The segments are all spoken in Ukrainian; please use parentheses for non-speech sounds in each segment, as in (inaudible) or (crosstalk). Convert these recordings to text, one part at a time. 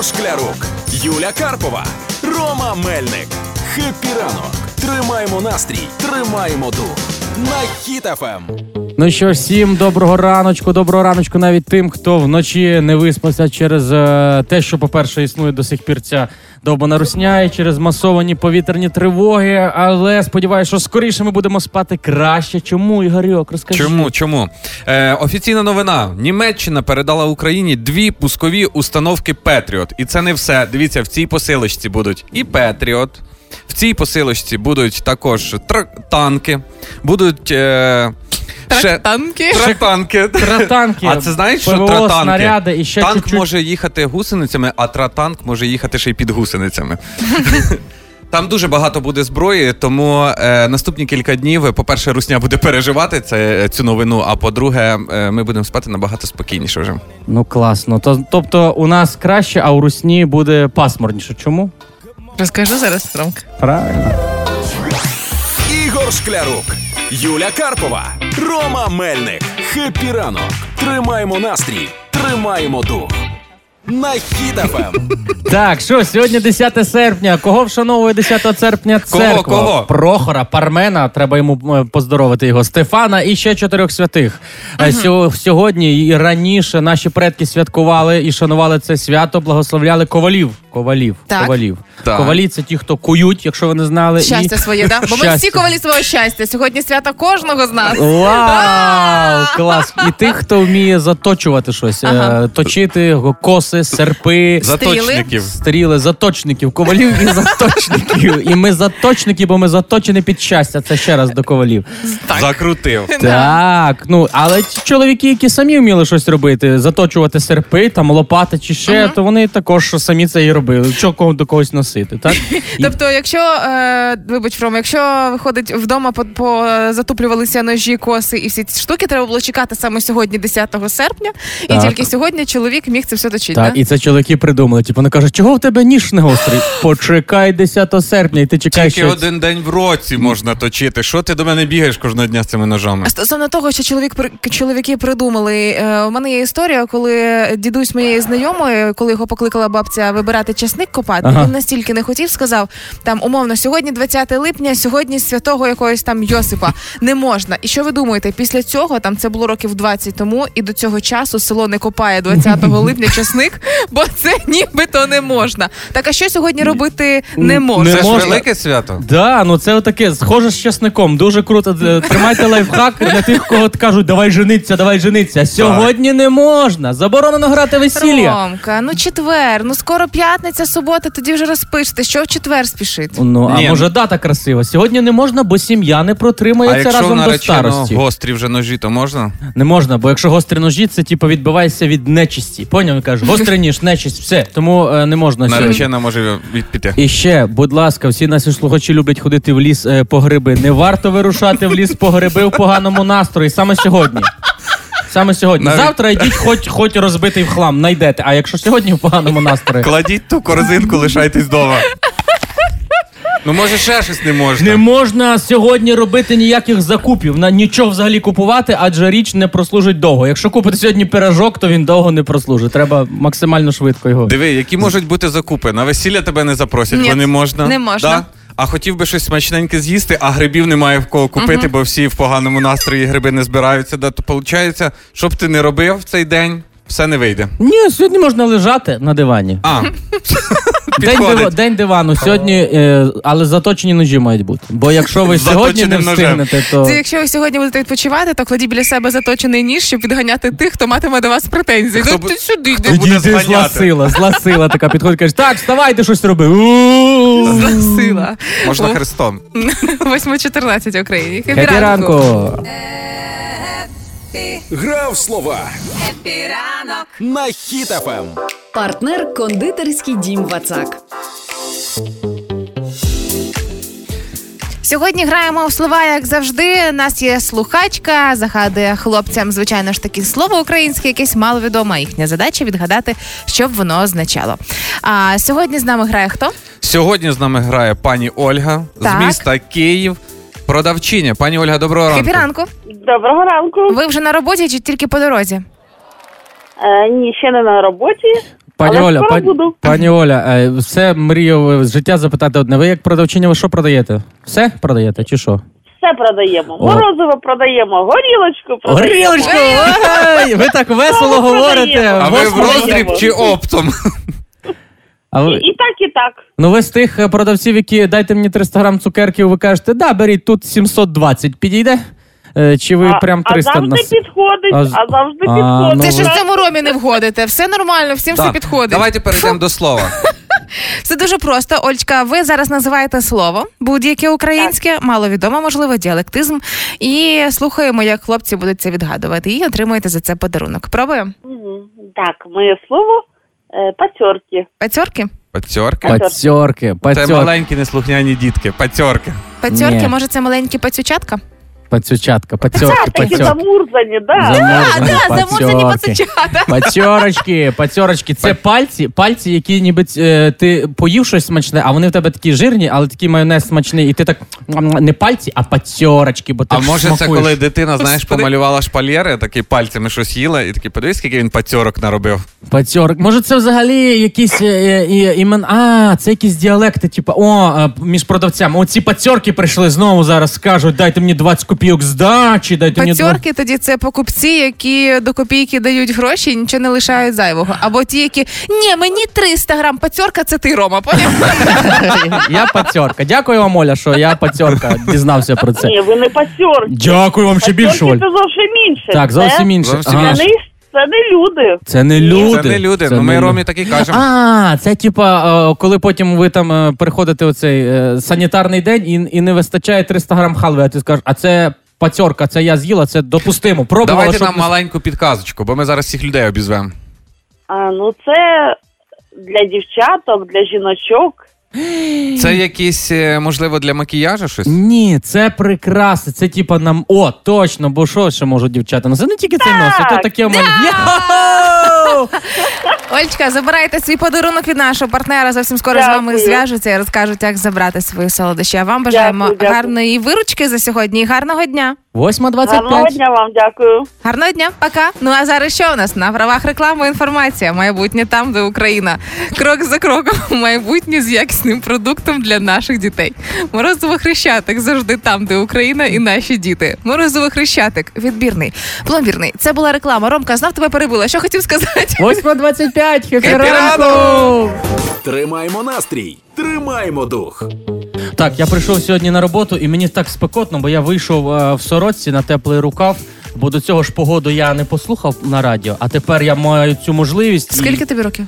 Ігор Шклярук, Юля Карпова, Рома Мельник. Happy ранок. Тримаємо настрій, тримаємо дух. На Хіт FM. Ну що всім доброго раночку, доброго раночку навіть тим, хто вночі не виспався через е, те, що, по-перше, існує до сих пір ця довбана русня, і через масовані повітряні тривоги. Але сподіваюся, що скоріше ми будемо спати краще. Чому, Ігорьок? Розкажи. Чому? Чому? Е, офіційна новина: Німеччина передала Україні дві пускові установки Петріот. І це не все. Дивіться, в цій посилочці будуть і Петріот. В цій посилочці будуть також танки, будуть. Е, ще- Танки. Тратанки. Тратанки, А це знаєш, що ПВО, тратанки? снаряди і ще Танк чуть-чуть. може їхати гусеницями, а тратанк може їхати ще й під гусеницями. (laughs) Там дуже багато буде зброї, тому е, наступні кілька днів, по-перше, Русня буде переживати це, цю новину, а по-друге, е, ми будемо спати набагато спокійніше вже. Ну класно. То, тобто у нас краще, а у русні буде пасмурніше. Чому? Розкажу зараз, Ромка. Правильно. Ігор Шклярук, Юля Карпова, Рома Мельник. Happy ранок. Тримаємо настрій, тримаємо дух. На Хіт FM. Так, що сьогодні 10 серпня. Кого вшановує 10 серпня Кого, церква? кого? Прохора, Пармена. Треба йому е, поздоровити його. Стефана і ще чотирьох святих. Е, Сьогодні і раніше наші предки святкували і шанували це свято, благословляли ковалів. Ковалів. Так. Ковалів. Так. Ковалі це ті, хто кують, якщо ви не знали. Щастя і... своє, да? Бо ми всі ковалі свого щастя. Сьогодні свято кожного з нас. Вау! (laughs) Клас! І тих, хто вміє заточувати щось, Ага. е, точити коси, серпи. Заточників. Стріли, заточників, ковалів і заточників. І ми заточники, бо ми заточені під щастя. Це ще раз до ковалів. Закрутив. (laughs) Так, ну але ті чоловіки, які самі вміли щось робити, заточувати серпи, там лопати чи ще, то вони також самі це і робили. Чого кого до когось носити, так? (laughs) Тобто, якщо, е, вибач, Рома, якщо виходить вдома, по, по затуплювалися ножі, коси і всі ці штуки, треба було чекати саме сьогодні, 10 серпня, і Так. тільки сьогодні чоловік міг це все точити. Так, да? і це чоловіки придумали. Типу, вони кажуть, чого в тебе ніж не гострий? (laughs) Почекай 10 серпня, і ти чекаєш. Тільки один день в році можна точити. Що ти до мене бігаєш кожного дня з цими ножами? Стосовно того, що чоловік чоловіки придумали. Е, у мене є історія, коли дідусь моєї знайомої, коли його покликала бабця вибирати часник копати, Ага. він настільки не хотів, сказав там умовно, сьогодні 20 липня, сьогодні святого якогось там Йосипа (laughs) не можна. І що ви думаєте? Після цього там це було років 20 тому, і до цього часу село не копає 20 (laughs) липня часник, бо це нібито не можна. Так а що сьогодні робити не Не можна? Це ж велике свято. Да, ну це отаке, схоже з часником. Дуже круто. Тримайте лайфхак для тих, кого кажуть, давай жениться, давай жениться. Сьогодні не можна. Заборонено грати весілля. Ромка, ну четвер, ну скоро п'ятниця, субота, тоді вже розпишете. Що в четвер спішить? Ну, а Ні. може дата красива. Сьогодні не можна, бо сім'я не А протримається якщо разом до старості. гострі вже ножі, то можна? Не можна, бо якщо гострі ножі, це типу відбивається від нечисті. Поняв? Він каже, гострий ніж, нечисть, все. Тому е, не можна сьогодні. Наречена може від- піти. І ще, будь ласка, всі наші слухачі люблять ходити в ліс е, по гриби. Не варто вирушати в ліс по гриби в поганому настрої. Саме сьогодні. Саме сьогодні. Навіть- Завтра (laughs) йдіть, хоч, хоч розбитий в хлам, знайдете. А якщо сьогодні в поганому настрої. Кладіть ту корзинку, лишайтесь вдома. Ну, може, ще щось не можна. Не можна сьогодні робити ніяких закупів, на нічого взагалі купувати, адже річ не прослужить довго. Якщо купити сьогодні пирожок, то він довго не прослужить. Треба максимально швидко його. Диви, які можуть бути закупи? На весілля тебе не запросять, Ні, бо не можна. не можна. Да? А хотів би щось смачненьке з'їсти, а грибів немає в кого купити, бо всі в поганому настрої гриби не збираються. Да? То виходить, що б ти не робив в цей день, все не вийде. Ні, сьогодні можна лежати на дивані. А, (laughs) День, підходить. день дивану сьогодні, е, але заточені ножі мають бути. Бо якщо ви (laughs) сьогодні не встигнете, то Це якщо ви сьогодні будете відпочивати, то кладіть біля себе заточений ніж, щоб відганяти тих, хто матиме до вас претензії. Хто Ну, бу- ти сюди хто йди. буде Іди, зла зганяти. сила, зла сила така підходить, каже, так, вставайте, щось роби. Зла сила. Можна хрестом. (laughs) 8.14 в Україні. Хеппі ранку. Гра в слова. На Хіт FM. Партнер кондитерський дім Вацак. Сьогодні граємо у слова, як завжди. У нас є слухачка, загадує хлопцям, звичайно ж таки, слово українське, якесь маловідоме. Їхня задача відгадати, що б воно означало. А сьогодні з нами грає хто? Сьогодні з нами грає пані Ольга Так. з міста Київ. Продавчиня. Пані Ольга, доброго ранку. Хепі ранку. Доброго ранку. Ви вже на роботі чи тільки по дорозі? Е, ні, ще не на роботі. Пані Але Оля, скоро пані, буду. пані Оля, е, все мрію з життя запитати одне. Ви як продавчиня, ви що продаєте? Все продаєте чи що? Все продаємо. О. Морозиво продаємо, горілочку продаємо. Горілочку! Ой, Ви так весело говорите. продаємо? А ви в Господи. роздріб чи оптом? А І, і так, і так. Ну ви з тих е, продавців, які дайте мені 300 грам цукерків, ви кажете, да, беріть тут 720, підійде? Е, Чи ви а, прям 300 а завжди нас- підходить, А а, завжди А, підходить. ну Це ви- ж в цьому ромі не входите. Все нормально, всім все Так, підходить. Давайте перейдемо до слова. (laughs) Все дуже просто. Ольчка, ви зараз називаєте слово будь-яке українське, маловідоме, можливо, діалектизм. І слухаємо, як хлопці будуть це відгадувати. І отримуєте за це подарунок. Пробуємо? Мгм. Так, моє слово пацьорки. Пацьорки? Пацьорки. Пацьорки, Це пацьорки, маленькі неслухняні дітки. Пацьорки. Пацьорки, Ні. може, це маленькі пацючатка? Пацючатка, Це пацьорки, такі пацьорки. замурзані, да. Заморзані А, да, замурзані пацючата. Пацьорочки, пацьорочки, це пальці, пальці, які ніби е, ти поїв щось смачне, а вони в тебе такі жирні, але такий майонез смачний, і ти так не пальці, а пацьорочки, бо ти А може це коли дитина, знаєш, Господи. помалювала шпальєри, такі пальцями щось їла, і такі подивись, скільки він пацьорок наробив. Пацьорок. Може, це взагалі якісь е, е, імен. А, це якісь діалекти, типу, о, е, між продавцями. Оці пацьорки прийшли знову зараз скажуть, дайте мені 20 копійок здачі, дайте мені 20... Пацьорки тоді це покупці, які до копійки дають гроші і нічого не лишають зайвого. Або ті, які ні, мені 300 грам пацьорка, це ти, Рома. Поняв? (laughs) Я пацьорка. Дякую вам, Оля, що я пацьорка дізнався про це. Ні, ви не пацьорки. Дякую вам ще більше, Оль. Це зовсім інше. Так, зовсім інше. Зовсім Ага. Це не люди. Це не люди. Це не люди. Це ну ми не Ромі так і кажемо. А, це типа, е, коли потім ви там е, переходите у цей е, санітарний день і, і не вистачає 300 грам халви, а ти скажеш, а це пацьорка, це я з'їла, це допустимо. Пробувала, Давайте щоб нам не- маленьку підказочку, бо ми зараз всіх людей обізвемо. А, ну це для дівчаток, для жіночок. Це якісь, е, можливо, для макіяжу щось? Ні, це прикраси. Це типа нам. О, точно, бо що ще можуть дівчата? Ну це не тільки цей нос, а то таке в мене. Ольчка, забирайте свій подарунок від нашого партнера. Зовсім скоро з вами зв'яжуться і розкажуть, як забрати свої солодощі. А вам бажаємо Дякую, дякую. гарної виручки за сьогодні і гарного дня. 8.25. Гарного дня вам дякую. Гарного дня, пока. Ну а зараз що у нас на правах реклами інформація? Майбутнє там, де Україна. Крок за кроком, (laughs) майбутнє з якісним продуктом для наших дітей. Морозово хрещатик завжди там, де Україна і наші діти. Морозово хрещатик, відбірний, пломбірний. Це була реклама. Ромка, знов тебе перебила. Що хотів сказати? 8.25. Хепі ранку! Тримаємо настрій, тримаємо дух. Так, я прийшов сьогодні на роботу, і мені так спекотно, бо я вийшов е, в сорочці на теплий рукав. Бо до цього ж погоду я не послухав на радіо, а тепер я маю цю можливість. і, Скільки тобі років?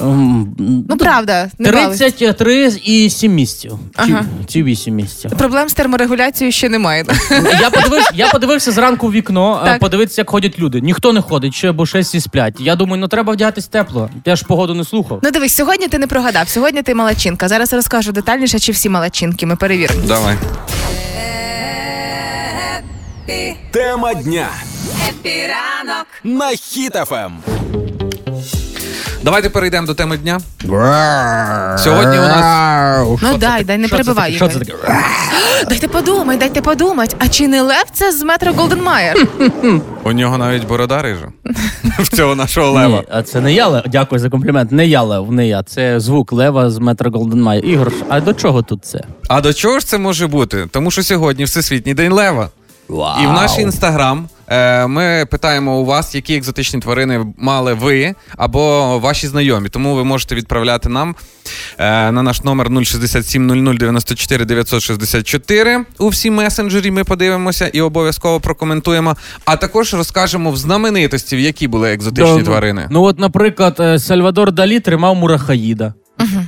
Ем, Ну правда, не 33 і 7 місяців. Чи, Ага. чи 8 місяців. Проблем з терморегуляцією ще немає. (laughs) Я подивився, я подивився зранку в вікно, е, Так. подивитися, як ходять люди. Ніхто не ходить, ще бо ще всі сплять. Я думаю, ну треба вдягатись тепло. Я ж погоду не слухав. Ну дивись, сьогодні ти не прогадав. Сьогодні ти малачинка. Зараз розкажу детальніше, чи всі малачинки. Ми перевіримо. Давай. Тема дня. Хеппі ранок на Ем. Хіт FM. Давайте перейдемо до теми дня. Сьогодні у нас Ну дай, дай, не перебивай. Що це таке? (gasps) Дайте подумай, дайте подумать. А чи не лев це з Метро-Голдвін-Маєр? у нього навіть борода рижа. (laughs) В цього нашого лева. Ні, а це не я лев. Дякую за комплімент. Не я лев, не я. Це звук лева з Метро-Голдвін-Маєр. Ігор, а до чого тут це? А до чого ж це може бути? Тому що сьогодні Всесвітній день лева. І в наш інстаграм е, ми питаємо у вас, які екзотичні тварини мали ви або ваші знайомі. Тому ви можете відправляти нам е, на наш номер 067 00 94 964 у всі месенджері. Ми подивимося і обов'язково прокоментуємо. А також розкажемо в знаменитості, які були екзотичні Да, тварини. Ну от, наприклад, е, Сальвадор Далі тримав мурахаїда.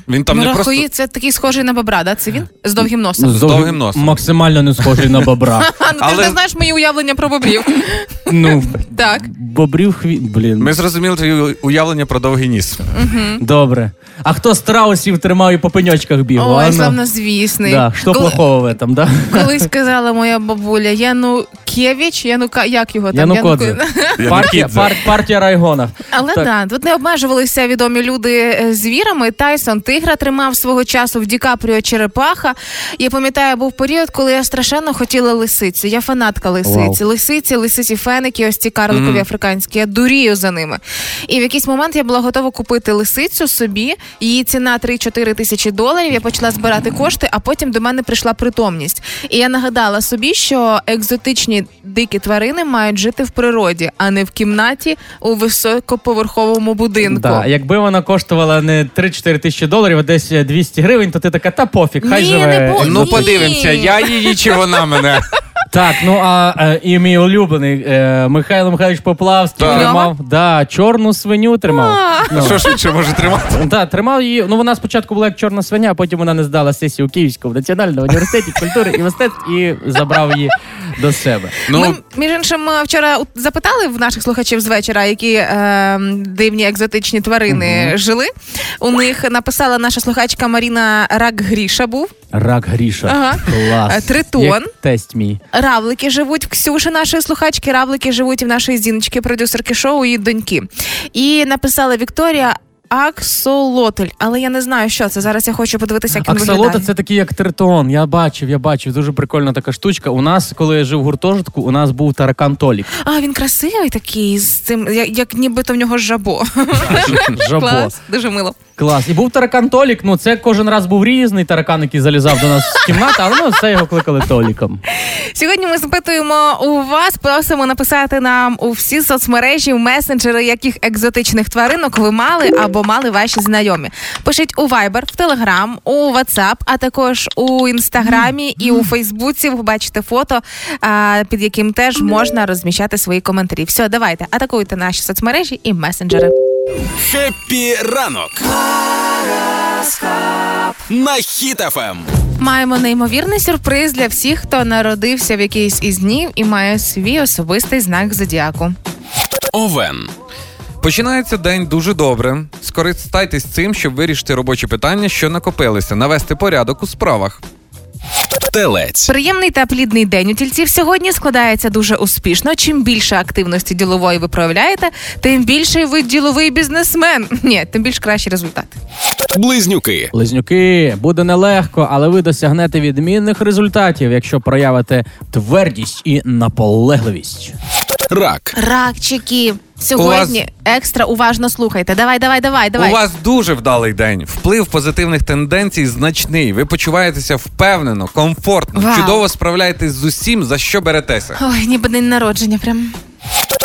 Він там не просто Мурахої це такий схожий на бобра, да? Це він? З довгим носом. З довгим носом. Максимально не схожий на бобра. А, (laughs) ну ти Але- ж не знаєш мої уявлення про бобрів. Ну, Так. бобрів хвіт. Блін. ми зрозуміли твоє уявлення про довгий ніс. Добре. А хто страусів тримав і по пеньочках бігав? Ой, а ну? славнозвісний. Да, що Коли- плохого в этом, да? Колись (laughs) казала моя бабуля, я ну Янукевич, Янука, як його там? Янукодзе. Януко- Партія, пар, партія Райгона. Але Так. да, тут не обмежувалися відомі люди е, звірами. Тайсон тигра тримав свого часу в Дікапріо черепаха. Я пам'ятаю, був період, коли я страшенно хотіла лисицю. Я фанатка лисиці. Лисиці, лисиці феники, ось ці карликові африканські. Я дурію за ними. І в якийсь момент я була готова купити лисицю собі. Її ціна 3-4 тисячі доларів. Я почала збирати кошти, а потім до мене прийшла притомність. І я нагадала собі, що екзотичні дикі тварини мають жити в природі, а не в кімнаті у високоповерховому будинку. Да, якби вона коштувала не 3-4 тисячі доларів, а десь 200 гривень, то ти така, та пофіг, хай Ні, живе. не по- Ну Ні. подивимося, я її чи вона мене. (laughs) Так, ну а е, і мій улюблений е, Михайло Михайлович Поплавський Так. тримав да, чорну свиню тримав. Ну, Що ж він може тримати? Да, тримав її. Ну вона спочатку була як чорна свиня, а потім вона не здала сесію Київського національного університеті культури і мистецтв і забрав її до себе. Ну, між іншим, ми вчора у- запитали в наших слухачів з вечора, які е, дивні екзотичні тварини жили. У них написала наша слухачка Маріна Рак Гріша був. Рак Гріша. Ага. Клас. Е, тритон. Як тесть мій. Равлики живуть в Ксюші, нашої слухачки. Равлики живуть і в нашої зіночки, продюсерки шоу і доньки. І написала Вікторія. Аксолотль, але я не знаю, що це. Зараз я хочу подивитися, як він Аксолота виглядає. це такий як тритон. Я бачив, я бачив. Дуже прикольна така штучка. У нас, коли я жив в гуртожитку, у нас був таракан Толік. А він красивий такий з цим, як, як нібито в нього жабо. Жабо. Клас, дуже мило. Клас. І був таракан Толік. Ну це кожен раз був різний таракан, який залізав до нас в кімнату, але ну це його кликали Толіком. Сьогодні ми запитуємо у вас, просимо написати нам у всі соцмережі, в месенджери, яких екзотичних тваринок ви мали або мали ваші знайомі. Пишіть у Viber, в Telegram, у WhatsApp, а також у інстаграмі і у Фейсбуці. Ви побачите фото, під яким теж можна розміщати свої коментарі. Все, давайте атакуйте наші соцмережі і месенджери. Хеппі ранок. На Ем. Хіт FM. Маємо неймовірний сюрприз для всіх, хто народився в якийсь із днів і має свій особистий знак зодіаку. Овен. Починається день дуже добре. Скористайтесь цим, щоб вирішити робочі питання, що накопилися, навести порядок у справах. Телець. Приємний та плідний день у тільців сьогодні складається дуже успішно. Чим більше активності ділової ви проявляєте, тим більший ви діловий бізнесмен. Ні, тим більш кращі результати. Близнюки. Близнюки, буде нелегко, але ви досягнете відмінних результатів, якщо проявите твердість і наполегливість. Рак. Ракчики. Сьогодні екстра уважно слухайте. Давай, давай, давай, давай. У вас дуже вдалий день. Вплив позитивних тенденцій значний. Ви почуваєтеся впевнено, комфортно, Вау. чудово справляєтесь з усім, за що беретеся. Ой, ніби день народження. Прям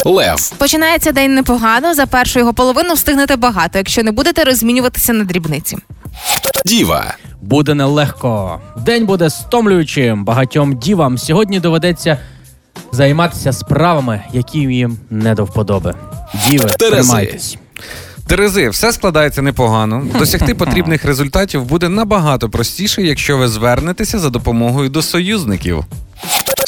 Лев. починається день непогано. За першу його половину встигнете багато, якщо не будете розмінюватися на дрібниці. Діва. Буде нелегко. День буде стомлюючим. Багатьом дівам сьогодні доведеться займатися справами, які їм не до вподоби. Діви, тримайтесь. Терези, все складається непогано. Досягти (laughs) потрібних результатів буде набагато простіше, якщо ви звернетеся за допомогою до союзників.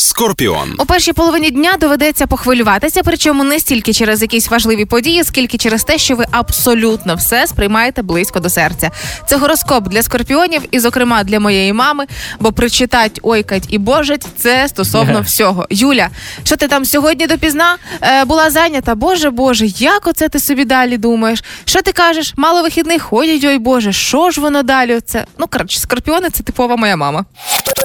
Скорпіон. У першій половині дня доведеться похвилюватися, причому не стільки через якісь важливі події, скільки через те, що ви абсолютно все сприймаєте близько до серця. Це гороскоп для скорпіонів, і, зокрема, для моєї мами, бо прочитать, ойкать і божить це стосовно (laughs) всього. Юля, що ти там сьогодні допізна е, була зайнята? Боже, Боже, як оце ти собі далі думаєш? Що ти кажеш? Мало вихідних? Ой, ой, Боже, що ж воно далі? Це ну коротше, скорпіони це типова моя мама.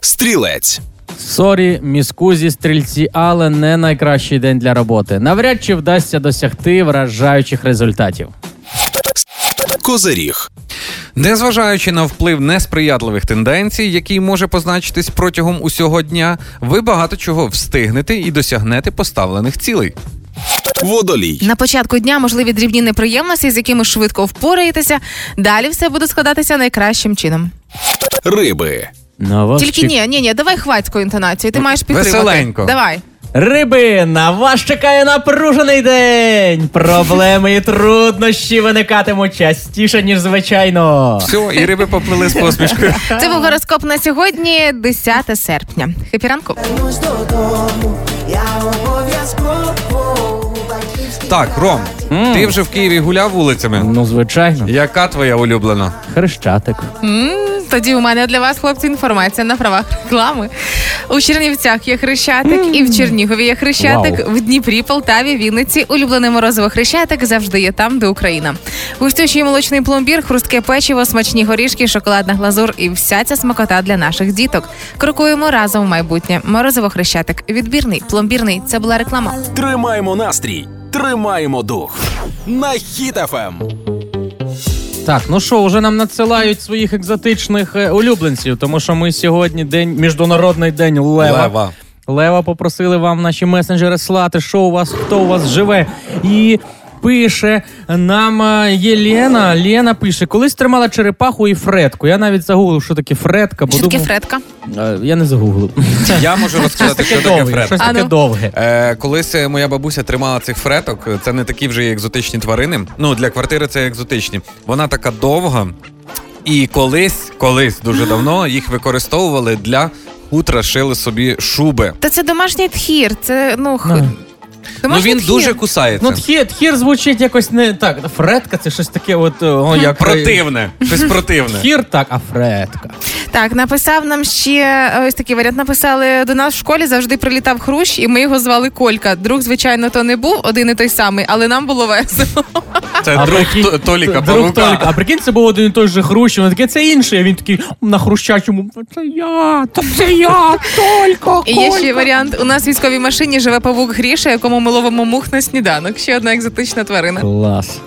Стрілець. Sorry, mi scusi, стрільці, але не найкращий день для роботи. Навряд чи вдасться досягти вражаючих результатів. Козеріг. Незважаючи на вплив несприятливих тенденцій, який може позначитись протягом усього дня, ви багато чого встигнете і досягнете поставлених цілей. Водолій. На початку дня можливі дрібні неприємності, з якими швидко впораєтеся. Далі все буде складатися найкращим чином. Риби. На вас Тільки чек- ні, ні, ні, давай хвацькою інтонацією. Ти маєш підтримати. Веселенько. Давай. Риби, на вас чекає напружений день. Проблеми і труднощі виникатимуть частіше, ніж звичайно. Все, і риби поплили з посмішкою. (laughs) Це був гороскоп на сьогодні, 10 серпня. Хепі ранку. Так, Ром, ти вже в Києві гуляв вулицями. Ну, звичайно. Яка твоя улюблена? Хрещатик. М, Тоді у мене для вас, хлопці, інформація на правах реклами. У Чернівцях є хрещатик, і в Чернігові є хрещатик, в Дніпрі, Полтаві, Вінниці. Улюблений морозиво хрещатик завжди є там, де Україна. Густючий молочний пломбір, хрустке печиво, смачні горішки, шоколадна глазур і вся ця смакота для наших діток. Крокуємо разом в майбутнє. Морозиво хрещатик. Відбірний, пломбірний. Це була реклама. Тримаємо настрій, тримаємо дух. На Ем. Хіт FM. Так, ну що, вже нам надсилають своїх екзотичних е, улюбленців, тому що ми сьогодні день міжнародний день лева. Лева. Лева попросили вам наші месенджери слати, що у вас, хто у вас живе. І пише нам е, Єлена. Лена пише: колись тримала черепаху і фредку. Я навіть загуглив, що таке фредка, бо Що таке думав- фредка? Е, Я не загуглив. Я можу розказати, що таке довге, фред. щось таке довге. Е, колись е, моя бабуся тримала цих фреток, це не такі вже екзотичні тварини. Ну, для квартири це екзотичні. Вона така довга. І колись, колись дуже давно їх використовували для хутра, шили собі шуби. Та це домашній тхір. Це ну х... Ну. Ну домашній він тхір. дуже кусається. Ну, тхір, тхір звучить якось не так. Фредка це щось таке, от о, як Противне. Щось противне. (laughs) Тхір так, а фредка. Так, написав нам ще е, ось такий варіант. Написали до нас в школі завжди прилітав хрущ, і ми його звали Колька. Друг, звичайно, то не був один і той самий, але нам було весело. (laughs) Це А друг прикинь, Т- Толіка друг. Толіка. А прикинь, це був один і той же хрущ, він такий, це інший, а він такий на хрущачому. Це я, то це я, Только, І є ще варіант. У нас в військовій машині живе павук Гріша, якому ми ловимо мух на сніданок. Ще одна екзотична тварина. Клас.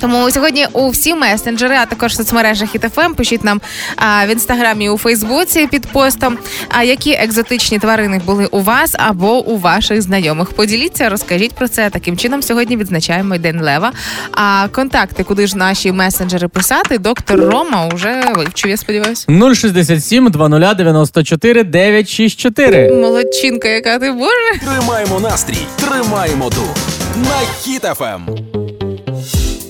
Тому сьогодні у всі месенджери, а також в соцмережах ІТФМ, пишіть нам а, в інстаграмі у Фейсбуці під постом. А які екзотичні тварини були у вас або у ваших знайомих? Поділіться, розкажіть про це. Таким чином сьогодні відзначаємо День Лева. А контакти, куди ж наші месенджери писати, доктор Рома вже вивчив, я сподіваюся. 067 2094 964. Молодчинка, яка ти боже. Тримаємо настрій, тримаємо дух. На Хіт FM.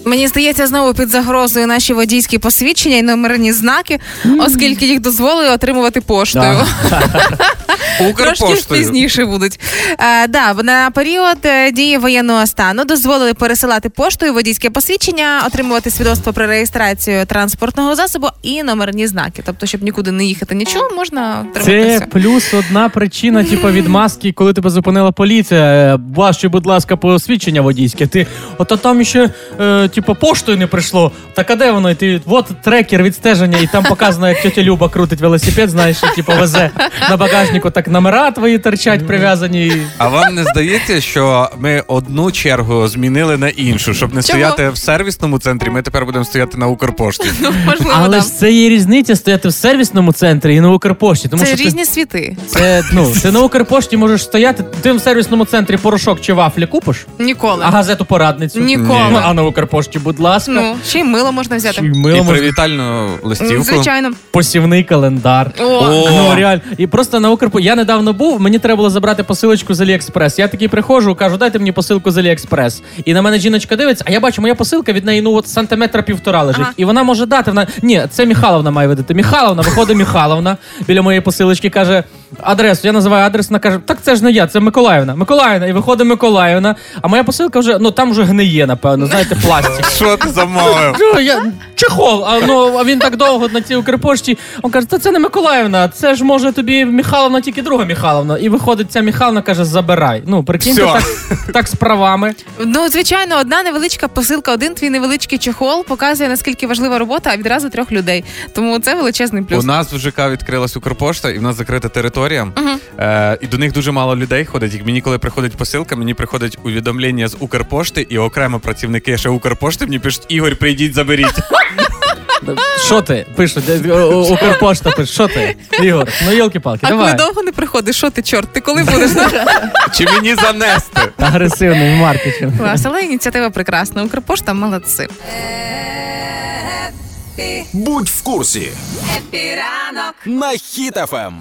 Мені здається, знову під загрозою наші водійські посвідчення і номерні знаки, оскільки їх дозволили отримувати поштою. (laughs) Трошки пізніше будуть. Е, да, на період е, дії воєнного стану дозволили пересилати поштою водійське посвідчення, отримувати свідоцтво про реєстрацію транспортного засобу і номерні знаки. Тобто, щоб нікуди не їхати нічого, можна отримати Це все. плюс одна причина, типу, відмазки, коли тебе зупинила поліція. Ваше, будь ласка, посвідчення водійське. Ти ото там ще е, типу, поштою не прийшло. Так а де воно? І ти от трекер відстеження, і там показано, як тетя Люба крутить велосипед, знаєш, і, типу, везе на багажнику, так номера твої торчать прив'язані. А вам не здається, що ми одну чергу змінили на іншу, щоб не Чому? стояти в сервісному центрі, ми тепер будемо стояти на Укрпошті. Ну, можливо, Але да. ж це є різниця стояти в сервісному центрі і на Укрпошті. Тому це що ти- різні світи. Це, ну, ти на Укрпошті можеш стояти, ти в сервісному центрі порошок чи вафлі купиш, Ніколи. а газету порадницю. Ніколи. Ну, А на Укрпошті, будь ласка. Ну, ще й мило можна взяти. мило І можна- привітальну листівку. Звичайно. посівний календар. О, О. Ну реально. І просто на Укрпо. Я недавно був, мені треба було забрати посилочку з Аліекспрес. Я такий приходжу, кажу, дайте мені посилку з Аліекспрес. І на мене жіночка дивиться, а я бачу, моя посилка від неї ну от сантиметра півтора лежить. Ага. І вона може дати. Вона ні, це Михайловна має видати. Михайловна, виходить Михайловна біля моєї посилочки, каже адресу. Я називаю адрес, вона каже, так це ж не я, це Миколаївна. Миколаївна. І виходить Миколаївна. А моя посилка вже ну там вже гниє, напевно. Знаєте, пластик. Що ти замовив? Що я чехол, а ну а він так довго на цій Укрпошті. Він каже, та це не Миколаївна, це ж може тобі Михайловна, тільки друга Михайловна. І виходить, ця Михайловна каже, забирай. Ну, прикиньте, Всьо. так, так з правами. Ну, звичайно, одна невеличка посилка, один твій невеличкий чехол показує, наскільки важлива робота, а відразу трьох людей. Тому це величезний плюс. У нас в ЖК відкрилась Укрпошта, і в нас закрита територія. Е, і до них дуже мало людей ходить. Як мені, коли приходить посилка, мені приходить увідомлення з Укрпошти, і окремо працівники ще Укрпошти мені пишуть: Ігор, прийдіть, заберіть. (laughs) Що ти? Пишуть, е, о- Укрпошта пише, що ти? Ігор, ну йолки-палки, а коли довго не приходиш, що ти, чорт, ти коли будеш? (laughs) Чи мені занести? Агресивний маркетинг. Клас, але ініціатива прекрасна. Укрпошта молодці. Будь в курсі. На Хіт FM.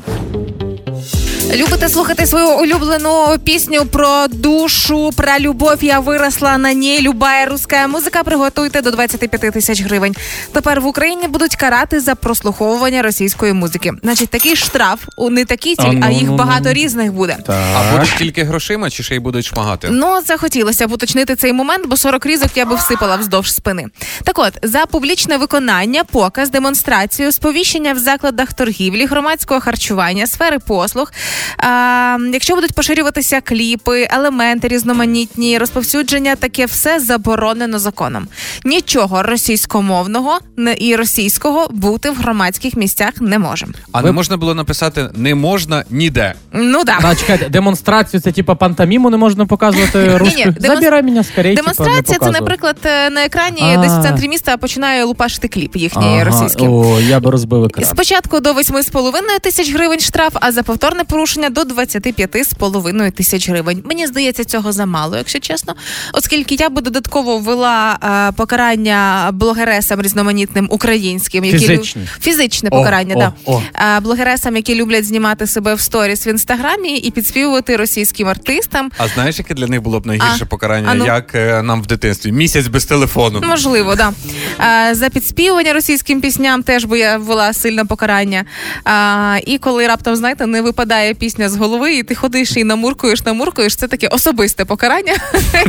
Любите слухати свою улюблену пісню про душу, про любов. Я виросла на ній. Любая руська музика. Приготуйте до 25 тисяч гривень. Тепер в Україні будуть карати за прослуховування російської музики. Значить, такий штраф у не такий А, ціль, а ну, їх ну, багато ну. різних буде. А будуть тільки грошима, чи ще й будуть шмагати? Ну, захотілося б уточнити цей момент, бо 40 різок я би всипала вздовж спини. Так от, за публічне виконання, показ, демонстрацію, сповіщення в закладах торгівлі, громадського харчування, сфери послуг. А, якщо будуть поширюватися кліпи, елементи різноманітні, розповсюдження, таке все заборонено законом. Нічого російськомовного не- і російського бути в громадських місцях не може. А не можна було написати не можна ніде. Ну да. А, чекайте, демонстрацію це типа пантоміму не можна показувати русською? демонстр- Забирай мене скорей, Демонстрація це, наприклад, е, на екрані десь в центрі міста починає лупашити кліп їхній Ага, російський. О, я би розбив екран. Спочатку до 8,5 тисяч гривень штраф, а за повторне порушення до 25,5 тисяч гривень. Мені здається, цього замало, якщо чесно, оскільки я би додатково ввела е, покарання блогересам різноманітним українським, які Фізичні. лю- фізичне О, покарання, о, да. о. Е, блогересам, які люблять знімати себе в сторіс в інстаграмі і підспівувати російським артистам. А знаєш, яке для них було б найгірше А, покарання, а ну. як е, нам в дитинстві? Місяць без телефону. Можливо, да. А, за підспівування російським пісням теж би я ввела сильне покарання. А, і коли раптом, знаєте, не випадає пісня з голови, і ти ходиш і намуркуєш, намуркуєш, це таке особисте покарання,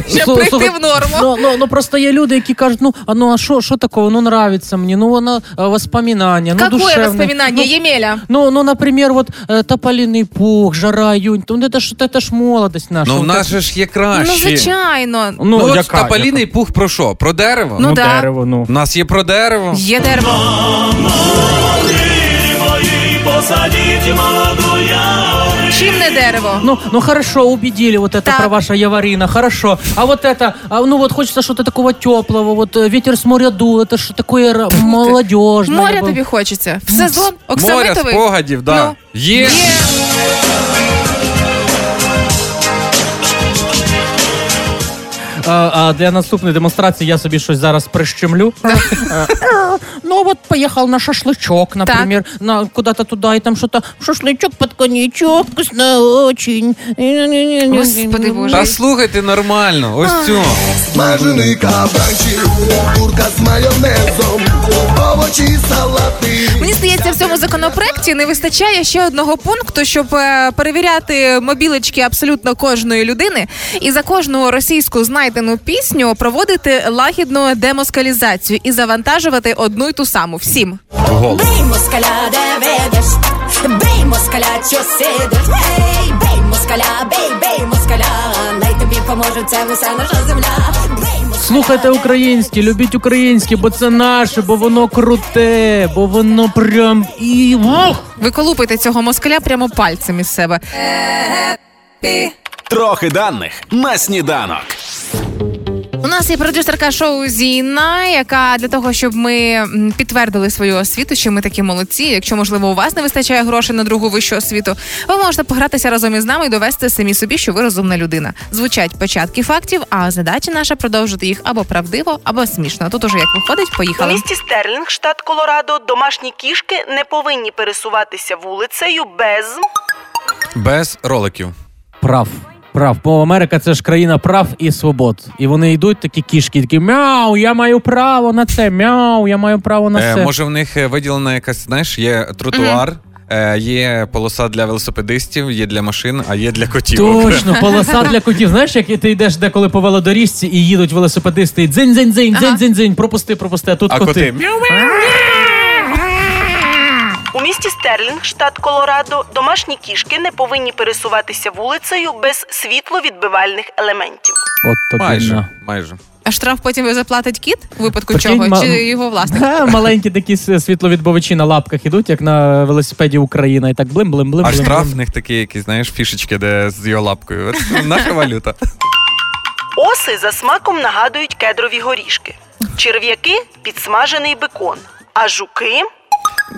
щоб Слухай, прийти слухай, в норму. Ну, ну, ну просто є люди, які кажуть, ну а ну а що, що такого? Ну нравится мені, ну воно е, воспоминання, ну Какое душевне. воспоминание, Ну, Емеля? Ну, ну, например, вот э, тополиный пух, жара, июнь, ну это ж, это ж молодость наша. Ну, в Вот нас это- же ж є Ну, краще. звичайно. Ну, Ну, от яка, тополіний пух про що? Про дерево? Ну, ну, да. дерево, ну. У нас є про дерево. Є дерево. Чим не дерево? Ну, ну хорошо, убедили вот это Так. про ваша Яварина, хорошо. А вот это, а, ну вот хочется что-то такого теплого, вот э, ветер с моря дует, это что такое ра- молодежное. Моря было. тобі хочеться. В сезон Море оксамитовий. спогадів, да. Ну. Є. Є. А, а для наступної демонстрації я собі щось зараз прищемлю. (laughs) Ну вот поехал на шашлычок, например, на куда-то туда, и там что-то шашлычок под коньячок, вкусно очень. Господи Боже. Та слухайте нормально, ось цю. Смажений кабанчик, курка з майонезом, овочі, салати. Мені здається, в цьому законопроекті не вистачає ще одного пункту, щоб е, перевіряти мобілечки абсолютно кожної людини, і за кожну російську знайдену пісню проводити лагідну демоскалізацію і завантажувати одну й ту саму всім. Бей москаля, де ведеш, бей москаля, що сидиш, Ей, бей москаля, бей, бей москаля, най тобі поможе, це вся наша земля. Бей москаля, Слухайте українське, любіть українське, бо це наше, бо воно круте, бо воно прям і ух! Виколупуйте цього москаля прямо пальцем із себе. Трохи даних на сніданок. У нас є продюсерка шоу Зіна, яка для того, щоб ми підтвердили свою освіту, що ми такі молодці. Якщо можливо у вас не вистачає грошей на другу вищу освіту, ви можете погратися разом із нами і довести самі собі, що ви розумна людина. Звучать початки фактів, а задача наша продовжити їх або правдиво, або смішно. Тут уже як виходить, У місті Стерлінг, штат Колорадо, домашні кішки не повинні пересуватися вулицею без Без роликів. Прав. Прав, бо Америка це ж країна прав і свобод. І вони йдуть такі кішки, такі мяу, я маю право на це, мяу, я маю право на Е, може, в них е, виділена якась, знаєш, є тротуар, е, є полоса для велосипедистів, є для машин, а є для котів. Точно, (laughs) полоса для котів. Знаєш, як ти йдеш деколи по велодоріжці і їдуть велосипедисти, і дзинь дзинь дзинь дзинь дзинь дзинь пропусти, пропусти, а тут А коти. коти. Місті Стерлінг, штат Колорадо, домашні кішки не повинні пересуватися вулицею без світловідбивальних елементів. От тобі Майже, на. майже. А штраф потім заплатить кіт у випадку Прикинь, чого? ма- Чи його власник? Маленькі такі с- на лапках ідуть, як на велосипеді Україна, і так блим блим блим. А блим, штраф блим. в них такі, якісь, знаєш, фішечки, де з його лапкою. От Наша валюта. Оси за смаком нагадують кедрові горішки, черв'яки підсмажений бекон, а жуки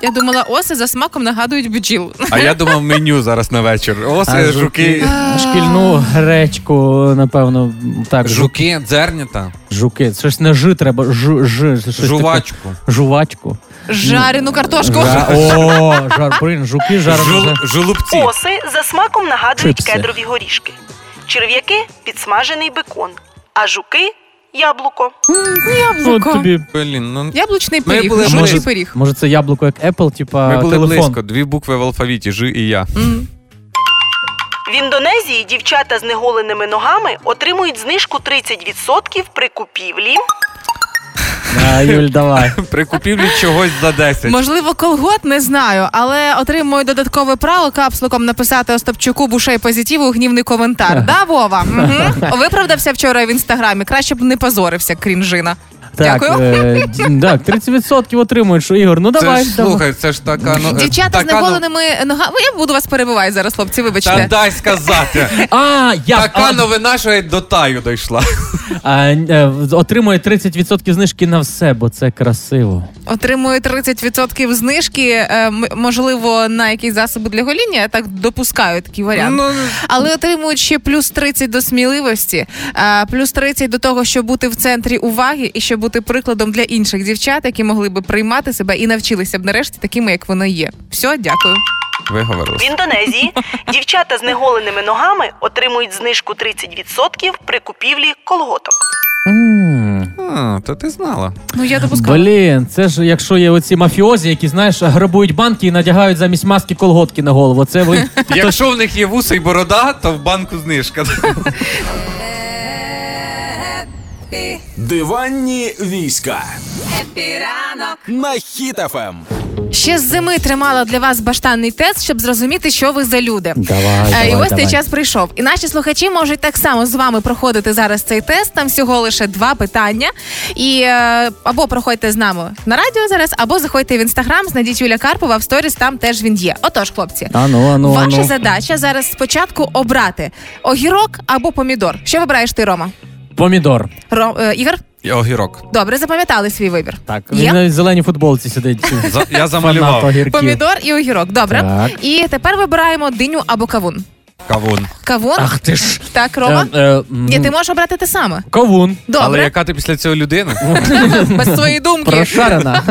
Я думала, оси за смаком нагадують бджіл. А я думав меню зараз на вечір. Оси, А, жуки. Шкільну гречку, напевно, так. жу- Жуки, дзернята, Жуки. Щось не жи треба, жу, жи, щось таке. жувачку. Жувачку. Жарену картошку. Жа- О, жар, блин, жуки жарені. Жул- жолубці. Оси за смаком нагадують Чипси. кедрові горішки. Черв'яки підсмажений бекон, а жуки яблуко. От Яблуко. тобі. Блін, ну Яблучний Ми пиріг, були жучий може- пиріг. Може, це яблуко як Apple, типа ми були телефон. близько. Дві букви в алфавіті Ж і я. М. В Індонезії дівчата з неголеними ногами отримують знижку 30% при купівлі. А, Юль, давай. (laughs) При купівлі чогось за 10. Можливо, колгот не знаю, але отримую додаткове право капслуком написати Остапчуку бушей позитиву гнівний коментар. (laughs) Да, Вова? Угу. Виправдався вчора в інстаграмі. Краще б не позорився, крінжина. Так, Дякую. е, так, 30% отримують, що Ігор. Ну Це ж, давай. слухай, це ж така ну, е, Дівчата з така, ну- неголеними ногами. Я буду вас перебивати зараз, хлопці, Та вибачте. дай сказати. А, я Така а, новина, що й до таю дійшла. а, е, отримує 30% знижки на все, бо це красиво. Отримую 30% знижки, е, м- можливо, на якісь засоби для гоління. Я так допускаю такий варіант. Ну, Але отримують ще плюс 30 до сміливості, плюс 30 до того, щоб бути в центрі уваги і щоб бути прикладом для інших дівчат, які могли би приймати себе і навчилися б нарешті такими, як вони є. Все, дякую. Виговорилась. В Індонезії дівчата з неголеними ногами отримують знижку 30% при купівлі колготок. А, то ти знала. Ну я допускаю. Блін, це ж якщо є оці мафіозі, які знаєш, грабують банки і надягають замість маски колготки на голову. Це ви (laughs) Якщо в них є вуса і борода, то в банку знижка. (laughs) Диванні війська. На Ем. Хіт FM. Ще з зими тримала для вас баштанний тест, щоб зрозуміти, що ви за люди. Давай, Е, давай, і ось давай. цей час прийшов. І наші слухачі можуть так само з вами проходити зараз цей тест. Там всього лише два питання. І е, або проходьте з нами на радіо зараз, або заходьте в інстаграм, знайдіть Юля Карпова в сторіс, там теж він є. Отож, хлопці. А ну, а ну, а Ваша ну. задача зараз спочатку обрати огірок або помідор. Що вибираєш ти, Рома? Помідор. Ро, е, Ігор? Огірок. Добре, запам'ятали свій вибір. Так, Є? він на зеленій футболці сидить. За- Я Фанат замалював. огірків. Помідор і огірок. Добре. Так. І тепер вибираємо диню або кавун. Кавун. Кавун. Ах ти ж. Так, Рома. Е, е, м, Ні, ти можеш обрати те саме. Кавун. Але Добре, яка ти після цього людина? (laughs) без своєї думки. Прошарена.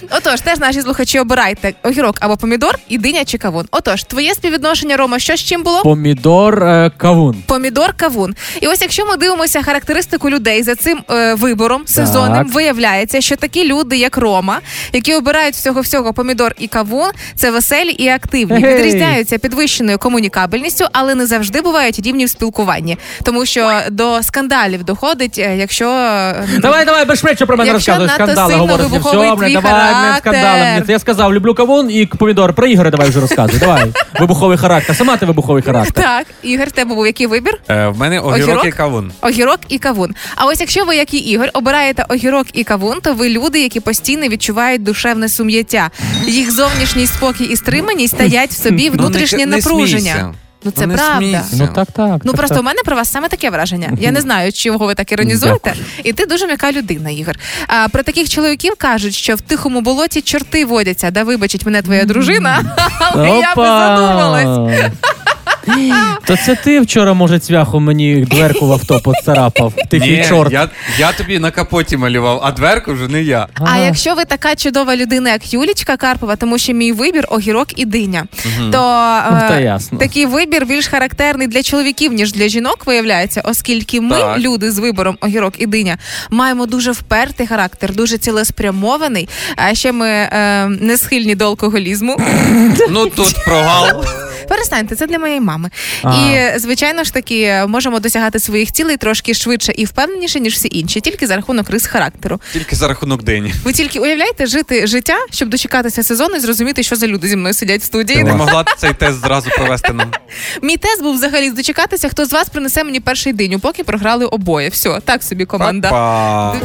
(laughs) Отож, теж наші слухачі обирайте огірок або помідор, і диня чи кавун. Отож, твоє співвідношення, Рома, що з чим було? Помідор, е, кавун. Помідор, кавун. І ось якщо ми дивимося характеристику людей за цим е, вибором сезонним, Так. виявляється, що такі люди, як Рома, які обирають всього всього помідор і кавун, це веселі і активні. Гей. Відрізняються підвищеною комунікабельністю, але не завжди бувають рівні в спілкуванні, тому що до скандалів доходить, е, якщо е, Давай, давай, без про мене розказуй. Скандали говориш. Все, твій давай, не скандали. Мені. Я сказав, люблю кавун і помідор. Про Ігоря давай вже розказуй. Давай. (laughs) Вибуховий характер. Сама ти вибуховий характер. так, Ігор, в тебе був який вибір? Е, В мене огірок Огірок? і кавун. Огірок і кавун. А ось якщо ви, як і Ігор, обираєте огірок і кавун, то ви люди, які постійно відчувають душевне сум'яття. Їх зовнішній спокій і стриманість стоять в собі внутрішнє Ну, не- не напруження. Ну це Ну, правда. Ну так, так. Ну так, просто так. у мене про вас саме таке враження. Я не знаю, чого ви так іронізуєте. І ти дуже м'яка людина, Ігор. А про таких чоловіків кажуть, що в тихому болоті чорти водяться. Да вибачить мене твоя дружина. (laughs) Але я би задумалась. (laughs) То це ти вчора, може, цвяху мені дверку в авто поцарапав. (laughs) Ти Ні, чорт. я, я тобі на капоті малював, а дверку вже не я. А якщо ви така чудова людина, як Юлічка Карпова, тому що мій вибір огірок і диня, то Ну, е, та ясно. такий вибір більш характерний для чоловіків, ніж для жінок, виявляється, оскільки ми, Так. люди з вибором огірок і диня, маємо дуже впертий характер, дуже цілеспрямований. А ще ми е, не схильні до алкоголізму. Ну тут прогал. (laughs) Перестаньте, це для моєї мами. А. І звичайно ж таки можемо досягати своїх цілей трошки швидше і впевненіше, ніж всі інші, тільки за рахунок рис характеру. Тільки за рахунок дині. Ви тільки уявляєте жити життя, щоб дочекатися сезону і зрозуміти, що за люди зі мною сидять в студії. Не могла цей тест зразу провести нам. (laughs) Мій тест був взагалі дочекатися, хто з вас принесе мені перший диню, поки програли обоє. Все, так собі команда. Па-па.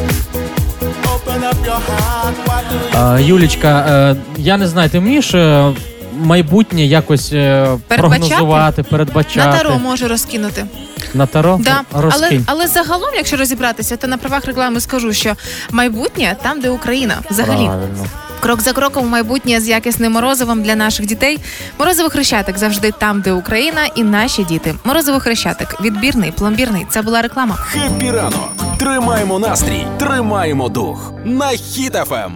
Юлічка, е, я не знаю, ти вмієш е, майбутнє якось е, Передбачати? прогнозувати, передбачати? На таро можу розкинути. На таро? Да. Але, Розкинь. але загалом, якщо розібратися, то на правах реклами скажу, що майбутнє там, де Україна, взагалі. Правильно. Крок за кроком в майбутнє з якісним морозивом для наших дітей. Морозиво хрещатик завжди там, де Україна, і наші діти. Морозиво хрещатик, відбірний, пломбірний. Це була реклама. Хеппі ранок. Тримаємо настрій, тримаємо дух. На Ем. Хіт FM.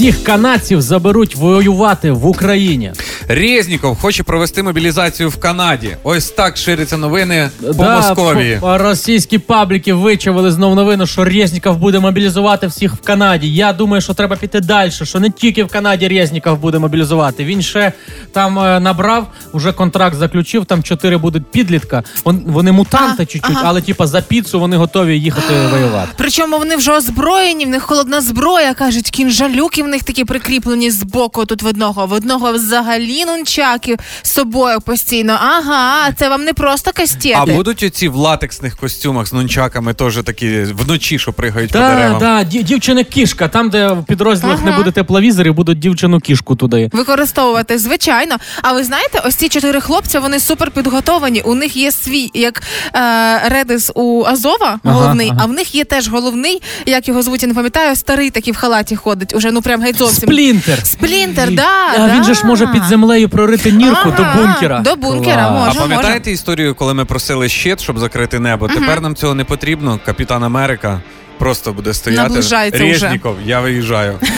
Всіх канадців заберуть воювати в Україні. Резніков хоче провести мобілізацію в Канаді. Ось так ширяться новини по Да, Московії. по- Російські пабліки вичавили знов новину, що Резніков буде мобілізувати всіх в Канаді. Я думаю, що треба піти далі, що не тільки в Канаді Резніков буде мобілізувати. Він ще там е, набрав, уже контракт заключив, там чотири будуть підлітка. Вон- Вони мутанти А, чуть-чуть, ага. але типа за піцу вони готові їхати воювати. (gasps) Причому вони вже озброєні, в них холодна зброя, кажуть, кінжалюки в них такі прикріплені з боку тут в одного. В одного взагалі нунчаки з собою постійно. Ага, це вам не просто кастети. А будуть оці в латексних костюмах з нунчаками теж такі вночі, що пригають по Так, деревам. да, дів- дівчина кішка. Там, де в підрозділах не буде тепловізорів, будуть дівчину кішку туди. Використовувати, звичайно. А ви знаєте, ось ці чотири хлопця вони супер підготовані. У них є свій, як е, Редис у Азова, Ага, головний, ага. а в них є теж головний, як його звуть, я не пам'ятаю, старий такий в халаті ходить. Уже ну прям геть зовсім. Сплінтер. Сплінтер, да, А да. він же ж може під землею прорити нірку Ага, до бункера. до бункера Клас. може. А пам'ятаєте історію, коли ми просили щит, щоб закрити небо? Тепер нам цього не потрібно. Капітан Америка просто буде стояти. Наближається вже. Я виїжджаю. (laughs)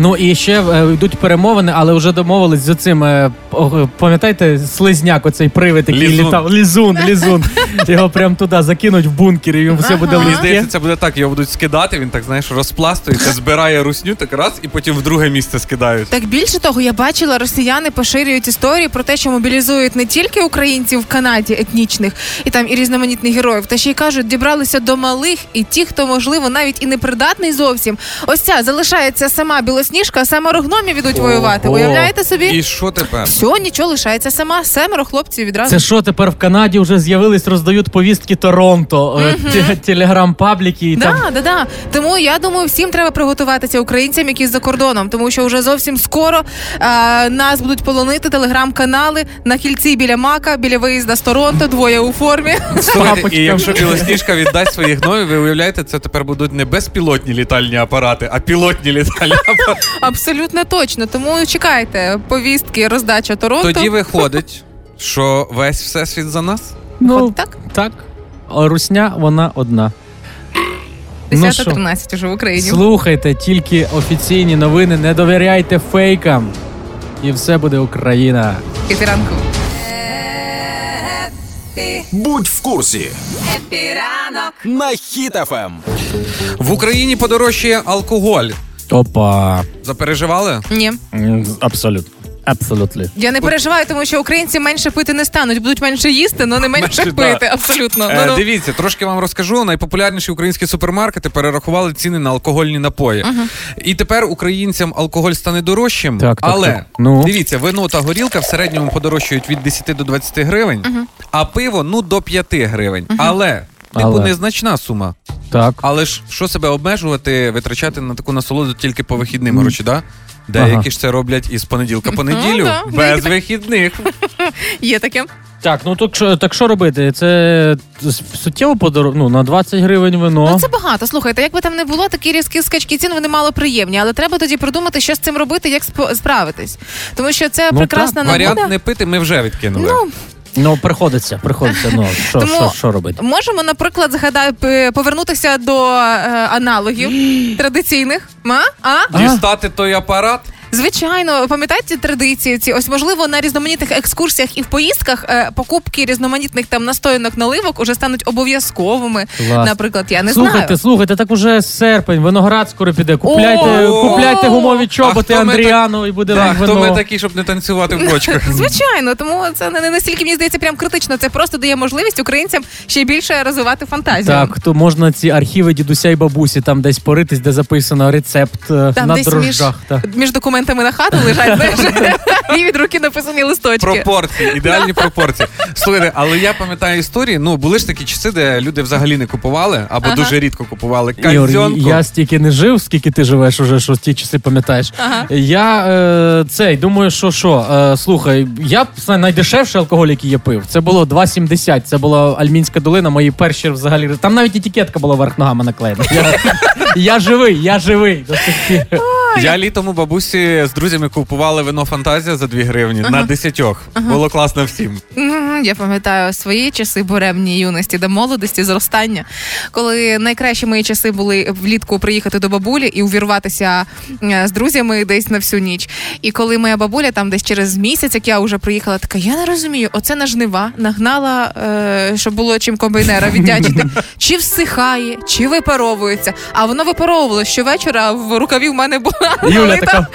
Ну і ще е, йдуть перемовини, але вже домовились з цим. е, Пам'ятаєте, слизняк, оцей привид, який Лізун. літав. Лізун, лізун. (laughs) Його прям туди закинуть в бункер, і він все буде Мені легке. здається, це буде так, його будуть скидати, він так, знаєш, розпластується, збирає русню так раз і потім в друге місце скидають. Так більше того, я бачила, росіяни поширюють історії про те, що мобілізують не тільки українців в Канаді етнічних і там і різноманітних героїв, та ще й кажуть, дібралися до малих і ті, хто можливо навіть і не придатний зовсім. Ось ця залишається сама білосніжка, а семеро гномів ідуть воювати. Уявляєте собі? І що тепер? Все, нічого лишається сама. Семеро хлопців відразу. Це що тепер в Канаді вже з'явились, роздають повістки Торонто, е, телеграм-пабліки і там. Да, да, да. Тому я думаю, всім треба приготуватися українцям, які за кордоном, тому що вже зовсім скоро е, нас будуть полонити телеграм-канали на кільці біля Мака, біля виїзда з Торонто, двоє у формі. Слухайте, і якщо білосніжка віддасть своїх гномів, ви уявляєте, це тепер будуть не безпілотні літальні апарати, а пілотні літальні (laughs) апарати. Абсолютно точно. Тому чекайте повістки, роздача Торонто. Тоді виходить, що весь всесвіт за нас. Ну, От так? так. А Русня, вона одна. Ну 10-13 уже в Україні. Слухайте тільки офіційні новини, не довіряйте фейкам. І все буде Україна. Будь в курсі. На Хіт FM. В Україні подорожчає алкоголь. Опа. Запереживали? Ні. Абсолютно. Абсолютно. Я не переживаю, тому що українці менше пити не стануть, будуть менше їсти, але не менше Менше, да. пити. Абсолютно. Е, Ну, ну. дивіться, трошки вам розкажу. Найпопулярніші українські супермаркети перерахували ціни на алкогольні напої. І тепер українцям алкоголь стане дорожчим. Так, так, але так. Ну. дивіться, вино та горілка в середньому подорожчають від 10 до 20 гривень, а пиво ну до 5 гривень. Але. Типу Але. незначна сума. Так. Але ж що себе обмежувати, витрачати на таку насолоду тільки по вихідним гроші, да? Деякі Ага. ж це роблять із понеділка по неділю, да, без так. вихідних. (laughs) Є таке. Так, ну так що, так що робити? Це суттєво подорож... ну, на 20 гривень вино. Ну це багато. Слухайте, як би там не було, такі різкі скачки цін вони мало приємні, але треба тоді придумати, що з цим робити, як спо- справитись. Тому що це Ну, прекрасна так, нагода. Варіант не пити ми вже відкинули. Ну, Ну, приходиться, приходиться. Ну, що, Тому- що, що робити? можемо, наприклад, згадаю, повернутися до е, аналогів (gasps) традиційних. Ма? А? Дістати той апарат. Звичайно, пам'ятаєте традиції ці? Ось можливо на різноманітних екскурсіях і в поїздках е, покупки різноманітних там настоянок наливок уже стануть обов'язковими. Клас. Наприклад, я не слухайте, знаю. слухайте, так уже серпень, виноград скоро піде. Купляйте, О! купляйте гумові чоботи хто ми Андріану і буде Да, вам хто вино. ми такі, щоб не танцювати в бочках? (laughs) Звичайно, тому це не не настільки мені здається прям критично. Це просто дає можливість українцям ще більше розвивати фантазію. Так, то можна ці архіви дідуся і бабусі там десь поритись, де записано рецепт е, Там на десь між, дрожжах. Так. між документами на хату лежать, знаєш, (laughs) і від руки написані листочки. Пропорції, ідеальні пропорції. Слухайте, але я пам'ятаю історії. Ну були ж такі часи, де люди взагалі не купували або Ага. дуже рідко купували Ігор, я стільки не жив, скільки ти живеш уже, що ті часи пам'ятаєш. Ага. Я е, цей думаю, що що, е, слухай, я б найдешевший алкоголь, який я пив, це було 2,70. Це була Альмінська долина, мої перші взагалі. Там навіть етикетка була верх ногами наклеєна. Я, я живий, я живий. Я літом у бабусі з друзями купували вино фантазія за 2 гривні на десятьох. Було класно всім. Я пам'ятаю свої часи буремні юності до молодості, зростання, коли найкращі мої часи були влітку приїхати до бабулі і увірватися е, з друзями десь на всю ніч. І коли моя бабуля там десь через місяць, як я вже приїхала, така я не розумію, оце на жнива нагнала, е, щоб було чим комбайнера віддячити, чи всихає, чи випаровується. А воно випаровувало щовечора в рукаві в мене була Юля така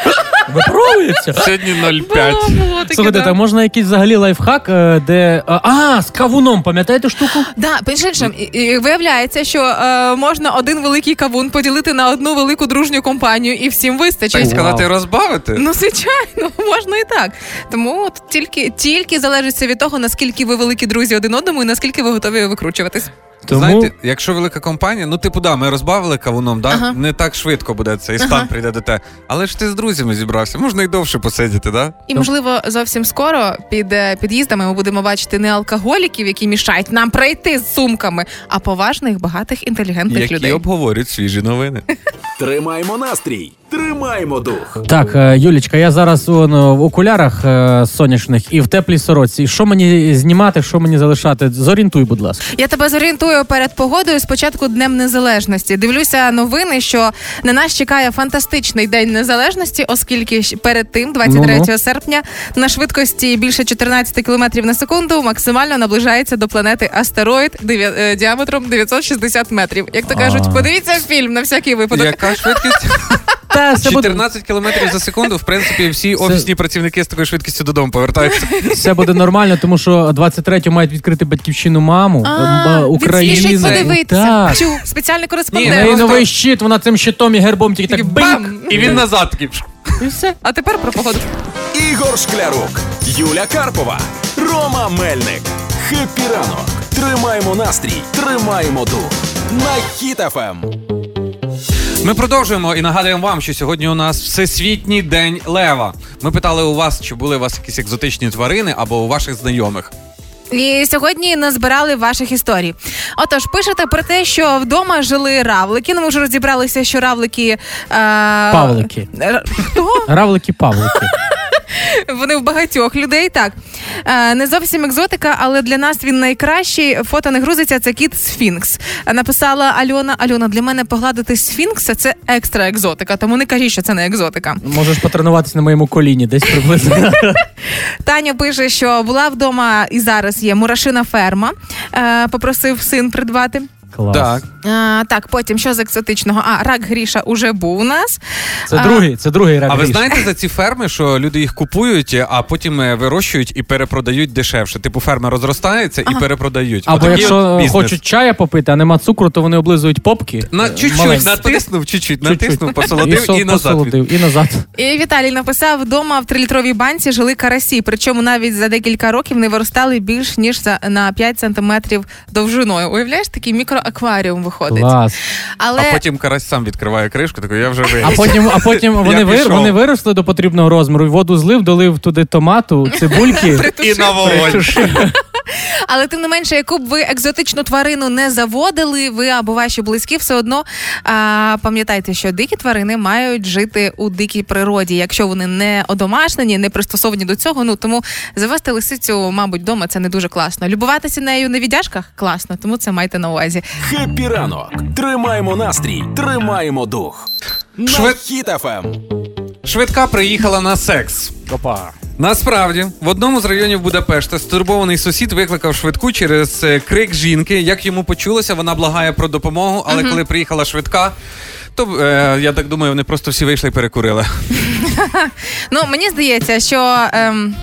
випробується. Сьогодні 0,5. Було, було Слухайте, да. можна якийсь взагалі лайфхак, е, де. А, А, з кавуном, пам'ятаєте штуку? Да, між іншим, і- і виявляється, що е, можна один великий кавун поділити на одну велику дружню компанію і всім Так вистачить. сказати, розбавити? Ну, звичайно, (laughs) можна і так. Тому от тільки, тільки залежить це від того, наскільки ви великі друзі один одному і наскільки ви готові викручуватись. Тому Знаєте, якщо велика компанія, ну типу, да, ми розбавили кавуном, да? Ага. не так швидко буде цей стан Ага. прийде до те. Але ж ти з друзями зібрався, можна і довше посидіти, да? І можливо, зовсім скоро під е, під'їздами ми будемо бачити не алкоголіків, які мішають нам пройти з сумками, а поважних, багатих, інтелігентних Які людей. обговорюють свіжі новини. Тримаємо настрій, тримаємо дух. Так, е, Юлічка, я зараз он, в окулярах е, сонячних і в теплій сороці. Що мені знімати, що мені залишати? Зорієнтуй, будь ласка. Я тебе зорієнтую перед погодою. Спочатку Днем Незалежності. Дивлюся новини, що на нас чекає фантастичний день незалежності, оскільки перед тим, 23 Ну-ну. серпня, на швидкості більше 14 км на секунду максимально наближається до планети астероїд е, діаметром 960 метрів. Як то кажуть, подивіться фільм на всякий випадок. Яка швидкість? (laughs) Та буде, 14 кілометрів за секунду. В принципі, всі офісні працівники з такою швидкістю додому повертаються. все буде нормально, тому що 23-го мають відкрити батьківщину маму А, України. подивитися. Чу, спеціальний кореспондент. просто- новий щит, вона цим щитом і гербом тільки так бам! І він назад такий. І все. А тепер про погоду. Ігор Шклярук, Юля Карпова, Рома Мельник. Хеппі ранок. Тримаємо настрій, тримаємо дух. На Ем. Ми продовжуємо і нагадуємо вам, що сьогодні у нас Всесвітній день лева. Ми питали у вас, чи були у вас якісь екзотичні тварини або у ваших знайомих. І сьогодні назбирали ваших історій. Отож, пишете про те, що вдома жили равлики. Ну, ми вже розібралися, що равлики. Е... Павлики. Р- Хто? Равлики Павлики. (laughs) Вони в багатьох людей. Так е, не зовсім екзотика, але для нас він найкращий. Фото не грузиться. Це кіт Сфінкс. Написала Альона. Альона, для мене погладити Сфінкса це екстра екзотика. Тому не кажіть, що це не екзотика. Можеш потренуватися на моєму коліні, десь приблизно. (laughs) Таня пише, що була вдома і зараз є мурашина ферма. Е, попросив син придбати. Клас. Так. А, так, потім що з екзотичного? А, рак Гріша уже був у нас. Це А, другий, це другий рак. А ви Гріш. знаєте за ці ферми, що люди їх купують, а потім е, вирощують і перепродають дешевше. Типу ферма розростається і перепродають. Або Отакий якщо бізнес. хочуть чая попити, а нема цукру, то вони облизують попки. на Е, чуть-чуть маленькі. натиснув, чуть-чуть Чуть-чуть. натиснув, посолодив сол- і назад. посолодив, і назад. І Віталій написав: вдома в трилітровій банці жили карасі. Причому навіть за декілька років не виростали більш ніж за на 5 сантиметрів довжиною. Уявляєш, такий мікроакваріум виходить. Клас. Але А потім карась сам відкриває кришку, такий, я вже А потім, а потім вони, вир, вони виросли до потрібного розміру, воду злив, долив туди томату, цибульки. І на вогонь. (laughs) Але тим не менше, яку б ви екзотичну тварину не заводили, ви або ваші близькі, все одно а, пам'ятайте, що дикі тварини мають жити у дикій природі. Якщо вони не одомашнені, не пристосовані до цього, ну тому завести лисицю, мабуть, вдома це не дуже класно. Любуватися нею на відяшках класно, тому це майте на увазі. Хеппі ранок. Тримаємо настрій, тримаємо дух. На Швид- Хіт FM. Швидка приїхала на секс. Опа. Насправді, в одному з районів Будапешта стурбований сусід викликав швидку через е, крик жінки. Як йому почулося, вона благає про допомогу, але коли приїхала швидка, то е, я так думаю, вони просто всі вийшли і перекурили. Ну мені здається, що. Ем...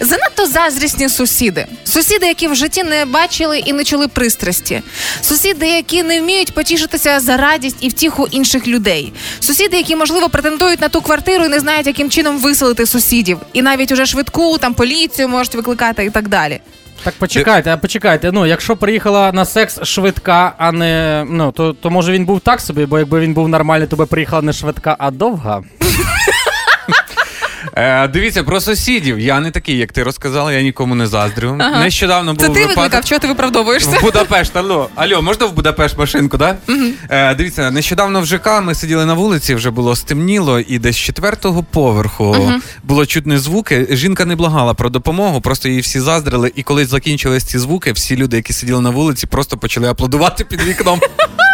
Занадто заздрісні сусіди. Сусіди, які в житті не бачили і не чули пристрасті. Сусіди, які не вміють потішитися за радість і втіху інших людей. Сусіди, які, можливо, претендують на ту квартиру і не знають, яким чином виселити сусідів. І навіть уже швидку, там поліцію можуть викликати і так далі. Так почекайте, а почекайте. Ну, якщо приїхала на секс швидка, а не. Ну, то, то може він був так собі, бо якби він був нормальний, то би приїхала не швидка, а довга. Е, дивіться, про сусідів. Я не такий, як ти розказала, я нікому не заздрю. Ага. Нещодавно був Це ти випадок. викликав, чого ти виправдовуєшся? В Будапешт, алло. Алло, можна в Будапешт машинку, да? Е, дивіться, нещодавно в ЖК ми сиділи на вулиці, вже було стемніло, і десь з четвертого поверху було чутні звуки. Жінка не благала про допомогу, просто її всі заздрили. І коли закінчились ці звуки, всі люди, які сиділи на вулиці, просто почали аплодувати під вікном. (laughs)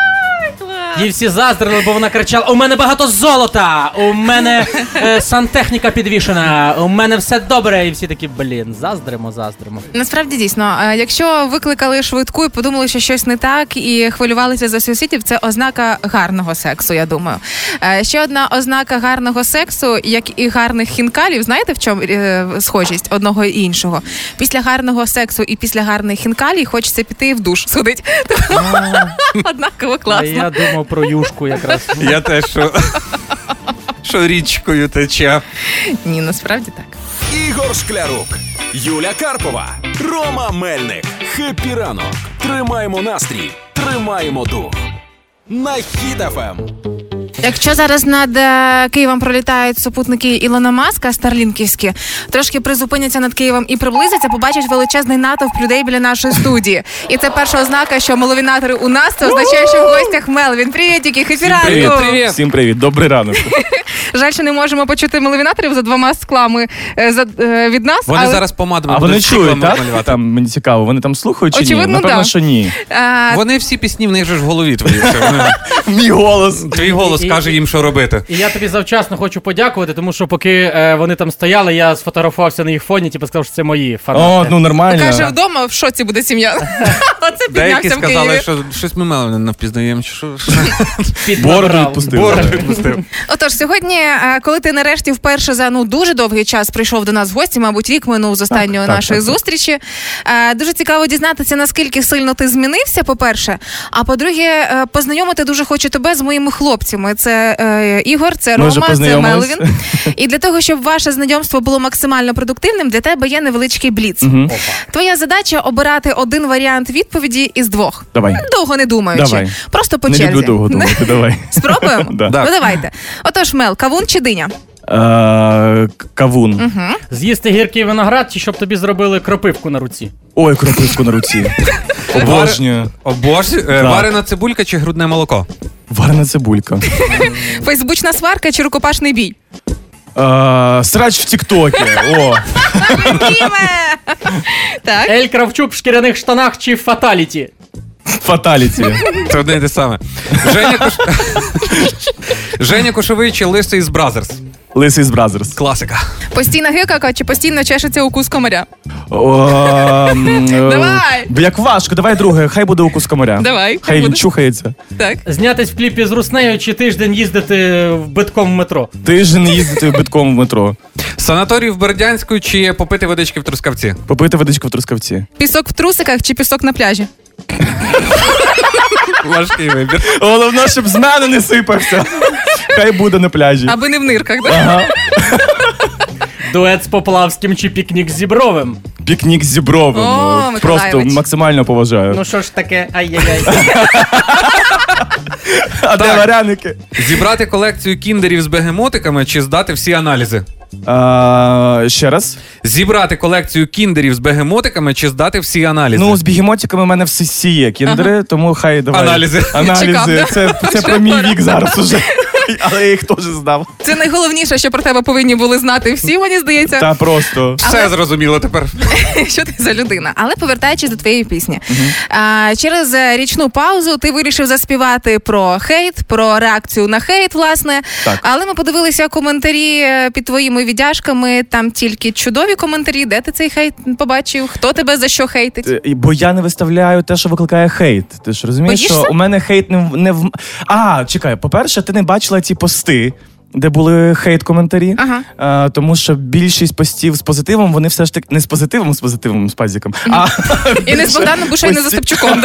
Їй всі заздрили, бо вона кричала: у мене багато золота, у мене е, сантехніка підвішена, у мене все добре. І всі такі, блін, заздримо, заздримо. Насправді дійсно, е, якщо викликали швидку і подумали, що щось не так, і хвилювалися за сусідів, це ознака гарного сексу. Я думаю. Е, Ще одна ознака гарного сексу, як і гарних хінкалів. Знаєте, в чому е, схожість одного і іншого? Після гарного сексу і після гарних хінкалій хочеться піти в душ сходить. (laughs) Однаково А класно. я думав про юшку якраз. Я теж що, що річкою тече. Ні, насправді так. Ігор Шклярук, Юля Карпова, Рома Мельник. Хеппі ранок. Тримаємо настрій, тримаємо дух. На Ем. Якщо зараз над е, Києвом пролітають супутники Ілона Маска, старлінківські, трошки призупиняться над Києвом і приблизяться, побачать величезний натовп людей біля нашої студії. І це перша ознака, що маловінатори у нас, це означає, що в гостях Мелвін. Привітики, хефіранку! Всім привіт, добрий ранок. (laughs) Жаль, що не можемо почути маловінаторів за двома склами е, за, е, від нас. Вони але, зараз помадами А вони чують, так? малювати. Там мені цікаво, вони там слухають чи ні? Напевно, да. що ні. е, Вони всі пісні в них же ж в голові твої. (laughs) Мій голос. Твій голос Каже їм, що робити. І я тобі завчасно хочу подякувати, тому що поки е, вони там стояли, я сфотографувався на їх фоні, типу сказав, що це мої фанати. О, ну нормально. Каже, вдома в шоці буде сім'я. (laughs) Оце Деякі піднявся в сказали, Києві. що щось ми мело не впізнаємо. чи Що, що? Бороду відпустив. Бороду відпустив. Отож, сьогодні, е, коли ти нарешті вперше за ну дуже довгий час прийшов до нас в гості, мабуть, рік минув з останньої так, нашої так, так. зустрічі. е, Дуже цікаво дізнатися, наскільки сильно ти змінився, по-перше. А по-друге, е, познайомити дуже хочу тебе з моїми хлопцями. Це е, Ігор, це Ми Рома, це. Мелвін. (laughs) І для того, щоб ваше знайомство було максимально продуктивним, для тебе є невеличкий бліц. Мгм. Твоя задача обирати один варіант відповіді із двох. Давай. Довго не думаючи. Давай. Просто по Не черзі. люблю довго думати, (laughs) давай. Спробуємо? (laughs) Да. Ну давайте. Отож, Мел, кавун чи диня? Е, Кавун. З'їсти гіркий виноград, чи щоб тобі зробили кропивку на руці. Ой, кропивку на руці. Обожнюю. О боже, е, варена цибулька чи грудне молоко? Варена цибулька. (laughs) Фейсбучна сварка чи рукопашний бій? Е, Срач в Тіктокі. О! Так. Ель Кравчук в шкіряних штанах чи фаталіті. фаталіті. Це одне і те саме. Женя, Кош... Женя Кошовий чи лисий з Бразерс? Лисий з Бразерс. Класика. Постійна гикака чи постійно чешеться укус комаря? Е, Давай. Як важко, давай друге, хай буде укус комаря. Давай, хай Хай він буде. чухається. Так. Знятись в кліпі з Руснею чи тиждень їздити в битком в метро. Тиждень їздити битком в метро. Санаторій в Бердянську чи попити водички в Трускавці? Попити водичку в Трускавці. Пісок в трусиках чи пісок на пляжі? Важкий вибір. Головне, щоб з мене не сипався. Хай буде на пляжі. Аби не в нирках, так? Ага. Дует з Поплавським чи пікнік з Зібровим. Пікнік з Зібровим. О, Ну, Просто максимально поважаю. Ну що ж таке, ай-яй-яй. а де так. варяники? Зібрати колекцію кіндерів з бегемотиками чи здати всі аналізи? А, ще раз. Зібрати колекцію кіндерів з бегемотиками чи здати всі аналізи? Ну, з бігемотиками в мене все всі є кіндери, тому хай давай. Аналізи. Аналізи. Чекав, да? Це, це про мій вік зараз уже. Але я їх теж здав. Це найголовніше, що про тебе повинні були знати всі, мені здається. Та просто. Все зрозуміло тепер. (laughs) що ти за людина. Але повертаючись до твоєї пісні, а, через е, річну паузу ти вирішив заспівати про хейт, про реакцію на хейт, власне. Так. Але ми подивилися коментарі е, під твоїми віддяжками. Там тільки чудові коментарі. Де ти цей хейт побачив? Хто тебе за що хейтить? Е, Бо я не виставляю те, що викликає хейт. Ти ж розумієш, Боїшся? що у мене хейт не в не в. А, чекай, по-перше, ти не бачила ті пости. Де були хейт-коментарі, Ага. а, тому що більшість постів з позитивом, вони все ж таки не з позитивом, з позитивом з пазіком, а І не з Богданом Бушей, не за Степчуком?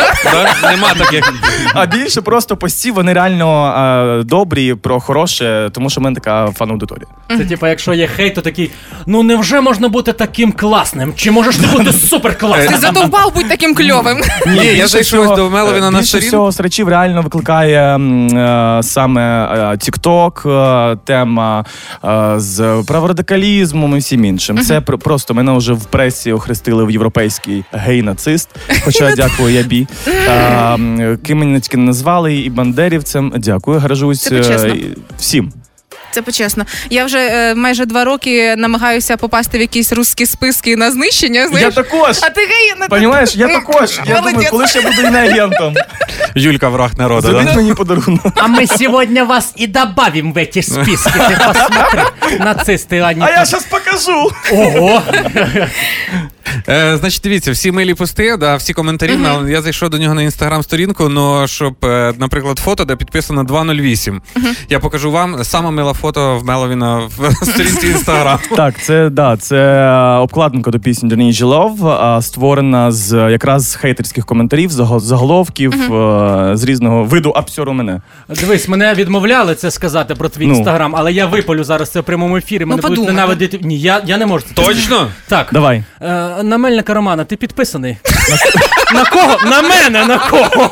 Нема таких. А більше просто постів вони реально а, добрі, про хороше, тому що в мене така фан-аудиторія. Це типа, якщо є хейт, то такий, ну невже можна бути таким класним? Чи можеш ти бути супер Ти класним? задовбав будь таким кльовим. Ні, я зайшов до Меловіна на більше всього срачів реально викликає саме TikTok, тема е, з праворадикалізмом і всім іншим. Це пр- просто мене вже в пресі охрестили в європейський гей-нацист. Хоча дякую, я бі. м, Ким мене тільки назвали, і бандерівцем. Дякую, гаражусь е, всім. Це почесно. Я вже е, майже два роки намагаюся попасти в якісь русські списки на знищення. Знаєш? Я також. А ти гей, ну, Понімаєш, я також. Я думаю, Молодець. коли ж я буду іноагентом. Юлька враг народу. Зробіть Да? мені подарунок. А мы сегодня вас и добавим в эти списки. Ты посмотри. Нацисты, они... А я зараз покажу. Ого! Е, значить, дивіться, всі милі пости, да, всі коментарі. на- Я зайшов до нього на інстаграм-сторінку, ну щоб, е, наприклад, фото, де підписано 208. Я покажу вам саме миле фото в Меловіна в (laughs) сторінці інстаграм. Так, це да, це е, обкладинка до пісні Don't Need Your Love, е, створена з якраз хейтерських коментарів, заго- заголовків е, з різного виду абсюру мене. Дивись, мене відмовляли це сказати про твій Ну. інстаграм, але я випалю зараз це в прямому ефірі. Мене будуть ненавидити. Ні, я, я не можу. це Точно? Так. Давай. Е, на Мельника Романа, ти підписаний? (laughs) на кого? На мене, на кого?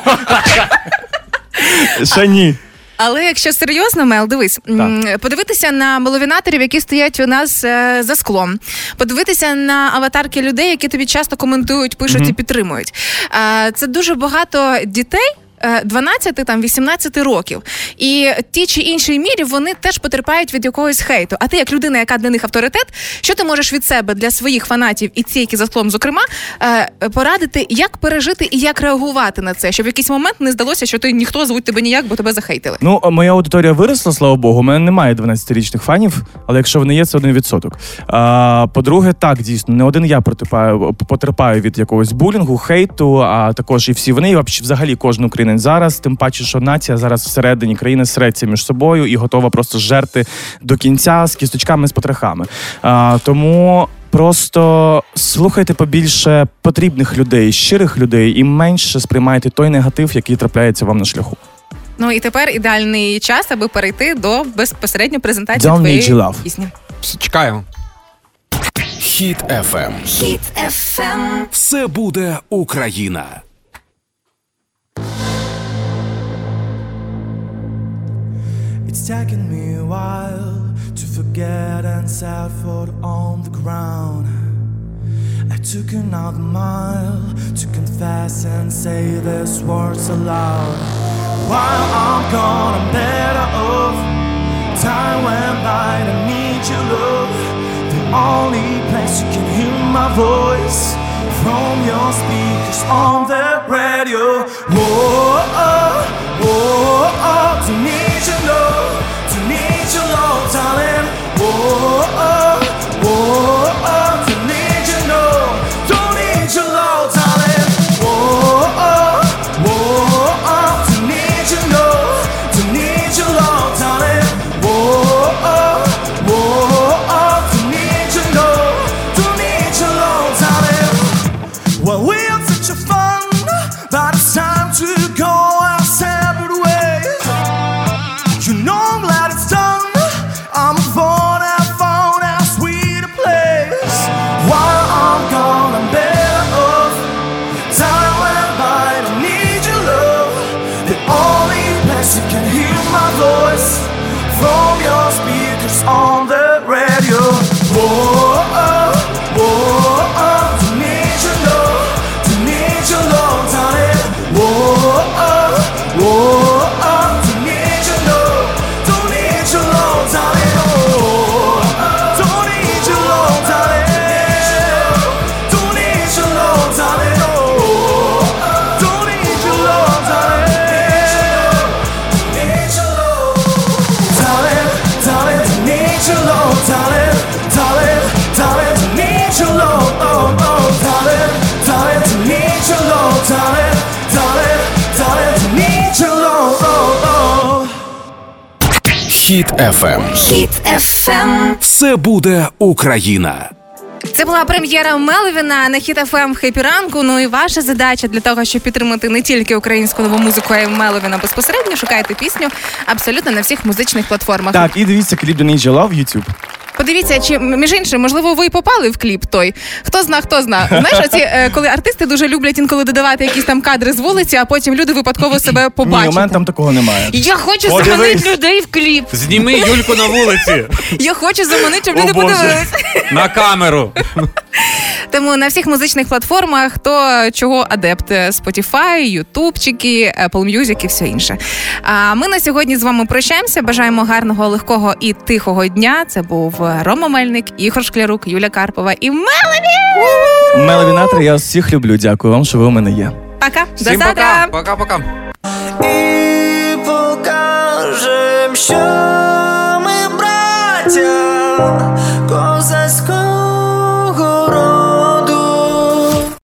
Ще ні. Але якщо серйозно, Мел, дивись, так. подивитися на маловінаторів, які стоять у нас е, за склом, подивитися на аватарки людей, які тобі часто коментують, пишуть і підтримують. Е, це дуже багато дітей. Е, 12 там 18 років, і ті чи іншій мірі вони теж потерпають від якогось хейту. А ти, як людина, яка для них авторитет, що ти можеш від себе для своїх фанатів і ці, які за склом, зокрема, е, порадити, як пережити і як реагувати на це, щоб в якийсь момент не здалося, що ти ніхто звуть тебе ніяк, бо тебе захейтили. Ну, моя аудиторія виросла, слава Богу. У мене немає 12-річних фанів, але якщо вони є, це 1%. А, по-друге, так, дійсно, не один я потерпаю, потерпаю від якогось булінгу, хейту, а також і всі вони, і взагалі кожен українець зараз. Тим паче, що нація зараз всередині країни среться між собою і готова просто жерти до кінця з кісточками з потрохами. А, тому. Просто слухайте побільше потрібних людей, щирих людей, і менше сприймайте той негатив, який трапляється вам на шляху. Ну і тепер ідеальний час, аби перейти до безпосередньо презентації Don't твоєї love. пісні. Чекаємо. Хіт FM. Хіт FM. Все буде Україна. It's taken me a while to forget and set foot on the ground. I took another mile to confess and say these words aloud. While I'm gone, I'm better off. Time went by, I need your love. The only place you can hear my voice from your speakers on the radio. Whoa, oh, whoa, oh, to need your love, to need your love, darling. Whoa, oh, whoa, Хіт FM. Хіт FM. Все буде Україна. Це була прем'єра Мелвіна на Хіт FM Хеппі ранку. Ну і ваша задача для того, щоб підтримати не тільки українську нову музику, а й Мелвіна безпосередньо. Шукайте пісню абсолютно на всіх музичних платформах. Так, і дивіться кліп до Love в YouTube. Подивіться, чи між іншим, можливо, ви і попали в кліп той. Хто зна, хто зна. Знаєш, оці, е, коли артисти дуже люблять інколи додавати якісь там кадри з вулиці, а потім люди випадково себе Ні, у мене там такого немає. Я хочу Подивись. заманити людей в кліп. Зніми Юльку на вулиці Я хочу заманити, щоб О, люди Боже. подивилися. на камеру. Тому на всіх музичних платформах хто чого адепт Spotify, Ютубчики, Apple Music і все інше. А ми на сьогодні з вами прощаємося. Бажаємо гарного, легкого і тихого дня. Це був Рома Мельник, Ігор Шклярук, Юля Карпова і Мелові. Меловінатор, я вас всіх люблю. Дякую вам, що ви у мене є. Пока. До завтра. пока. Пока-пока. І покажем, що